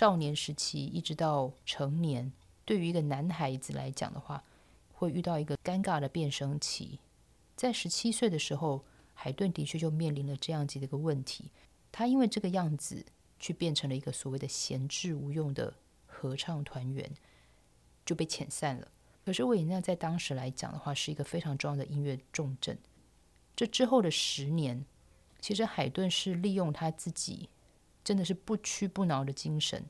少年时期一直到成年，对于一个男孩子来讲的话，会遇到一个尴尬的变声期。在十七岁的时候，海顿的确就面临了这样子的一个问题。他因为这个样子，去变成了一个所谓的闲置无用的合唱团员，就被遣散了。可是维也纳在当时来讲的话，是一个非常重要的音乐重镇。这之后的十年，其实海顿是利用他自己。真的是不屈不挠的精神，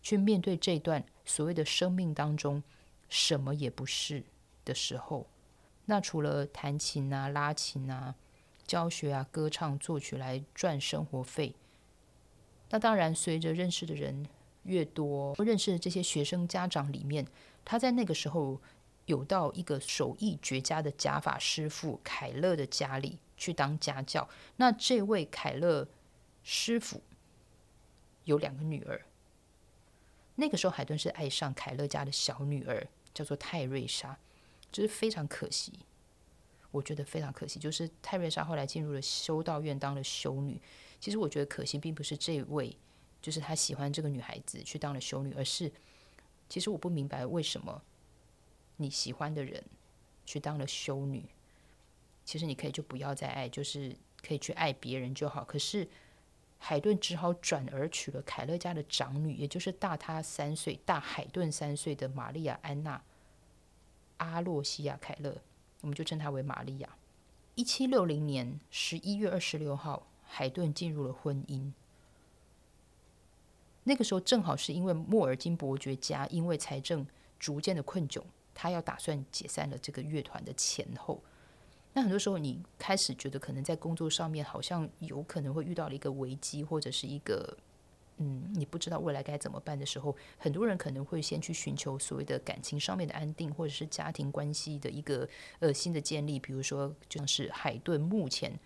去面对这段所谓的生命当中什么也不是的时候。那除了弹琴啊、拉琴啊、教学啊、歌唱、作曲来赚生活费，那当然随着认识的人越多，认识的这些学生家长里面，他在那个时候有到一个手艺绝佳的假法师傅凯勒的家里去当家教。那这位凯勒师傅。有两个女儿。那个时候，海顿是爱上凯勒家的小女儿，叫做泰瑞莎，就是非常可惜。我觉得非常可惜，就是泰瑞莎后来进入了修道院当了修女。其实我觉得可惜，并不是这位，就是他喜欢这个女孩子去当了修女，而是其实我不明白为什么你喜欢的人去当了修女，其实你可以就不要再爱，就是可以去爱别人就好。可是。海顿只好转而娶了凯勒家的长女，也就是大他三岁、大海顿三岁的玛丽亚·安娜·阿洛西亚·凯勒，我们就称她为玛丽亚。一七六零年十一月二十六号，海顿进入了婚姻。那个时候正好是因为莫尔金伯爵家因为财政逐渐的困窘，他要打算解散了这个乐团的前后。那很多时候，你开始觉得可能在工作上面好像有可能会遇到了一个危机，或者是一个嗯，你不知道未来该怎么办的时候，很多人可能会先去寻求所谓的感情上面的安定，或者是家庭关系的一个呃新的建立。比如说，就像是海顿目前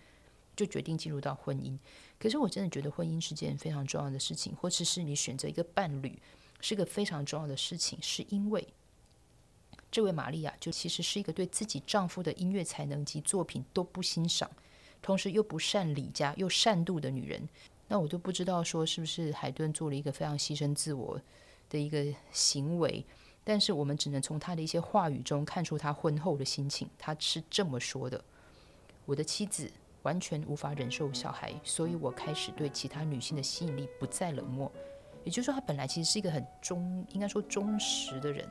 就决定进入到婚姻。可是我真的觉得婚姻是件非常重要的事情，或者是你选择一个伴侣是个非常重要的事情，是因为。这位玛利亚就其实是一个对自己丈夫的音乐才能及作品都不欣赏，同时又不善理家又善妒的女人。那我都不知道说是不是海顿做了一个非常牺牲自我的一个行为，但是我们只能从他的一些话语中看出他婚后的心情。他是这么说的：“我的妻子完全无法忍受小孩，所以我开始对其他女性的吸引力不再冷漠。”也就是说，他本来其实是一个很忠，应该说忠实的人。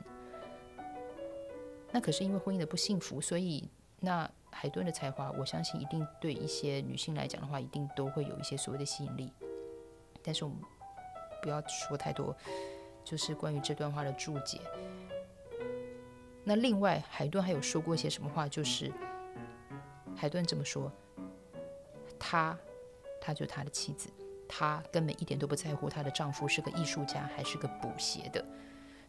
那可是因为婚姻的不幸福，所以那海顿的才华，我相信一定对一些女性来讲的话，一定都会有一些所谓的吸引力。但是我们不要说太多，就是关于这段话的注解。那另外，海顿还有说过一些什么话？就是海顿这么说：，他，他就他的妻子，他根本一点都不在乎他的丈夫是个艺术家还是个补鞋的。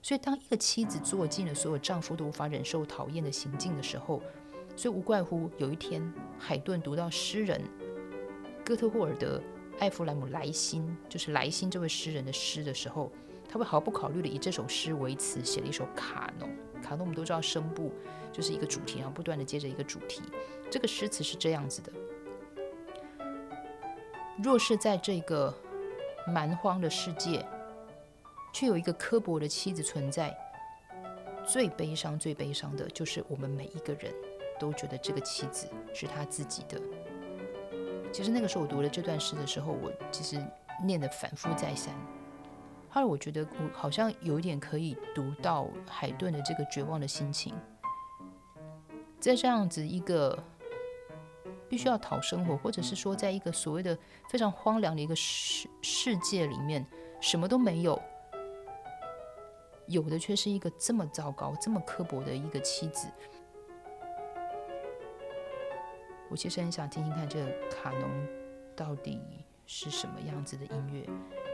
所以，当一个妻子做尽了所有丈夫都无法忍受、讨厌的行径的时候，所以无怪乎有一天，海顿读到诗人哥特霍尔德·艾弗莱姆·莱辛，就是莱辛这位诗人的诗的时候，他会毫不考虑的以这首诗为词，写了一首卡农。卡农我们都知道，声部就是一个主题，然后不断的接着一个主题。这个诗词是这样子的：若是在这个蛮荒的世界。却有一个刻薄的妻子存在，最悲伤、最悲伤的就是我们每一个人都觉得这个妻子是他自己的。其实那个时候我读了这段诗的时候，我其实念的反复再三。后来我觉得我好像有一点可以读到海顿的这个绝望的心情，在这样子一个必须要讨生活，或者是说在一个所谓的非常荒凉的一个世世界里面，什么都没有。有的却是一个这么糟糕、这么刻薄的一个妻子。我其实很想听听看这个卡农到底是什么样子的音乐。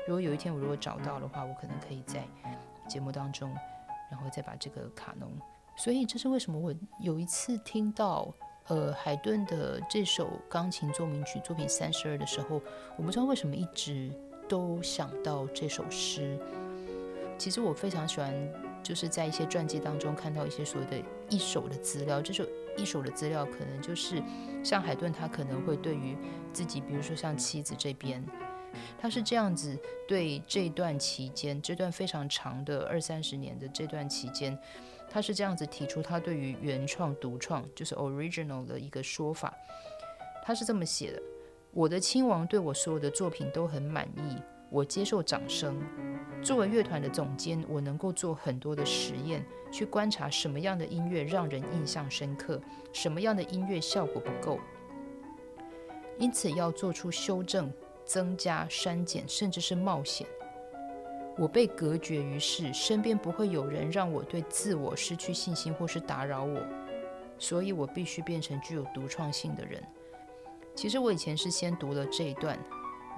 如果有一天我如果找到的话，我可能可以在节目当中，然后再把这个卡农。所以这是为什么我有一次听到呃海顿的这首钢琴奏鸣曲作品三十二的时候，我不知道为什么一直都想到这首诗。其实我非常喜欢，就是在一些传记当中看到一些所谓的一手的资料。这首一手的资料，可能就是像海顿，他可能会对于自己，比如说像妻子这边，他是这样子对这段期间，这段非常长的二三十年的这段期间，他是这样子提出他对于原创独创就是 original 的一个说法。他是这么写的：我的亲王对我所有的作品都很满意，我接受掌声。作为乐团的总监，我能够做很多的实验，去观察什么样的音乐让人印象深刻，什么样的音乐效果不够，因此要做出修正。增加、删减，甚至是冒险。我被隔绝于世，身边不会有人让我对自我失去信心或是打扰我，所以我必须变成具有独创性的人。其实我以前是先读了这一段，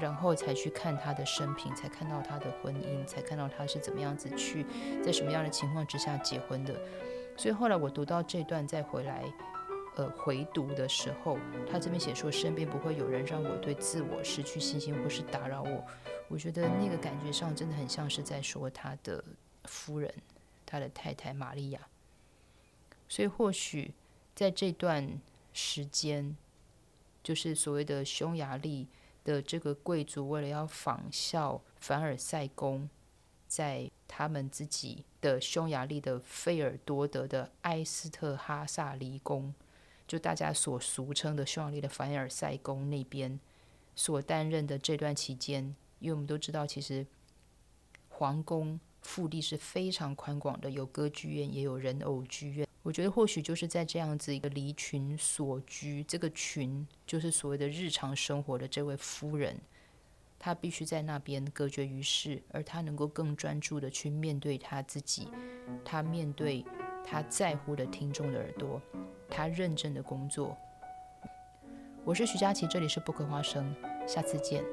然后才去看他的生平，才看到他的婚姻，才看到他是怎么样子去在什么样的情况之下结婚的。所以后来我读到这段再回来。呃，回读的时候，他这边写说，身边不会有人让我对自我失去信心或是打扰我。我觉得那个感觉上真的很像是在说他的夫人，他的太太玛利亚。所以或许在这段时间，就是所谓的匈牙利的这个贵族，为了要仿效凡尔赛宫，在他们自己的匈牙利的费尔多德的埃斯特哈萨离宫。就大家所俗称的匈牙利的凡尔赛宫那边所担任的这段期间，因为我们都知道，其实皇宫腹地是非常宽广的，有歌剧院，也有人偶剧院。我觉得或许就是在这样子一个离群所居，这个群就是所谓的日常生活的这位夫人，她必须在那边隔绝于世，而她能够更专注的去面对她自己，她面对她在乎的听众的耳朵。她认真的工作。我是徐佳琪，这里是不可花生，下次见。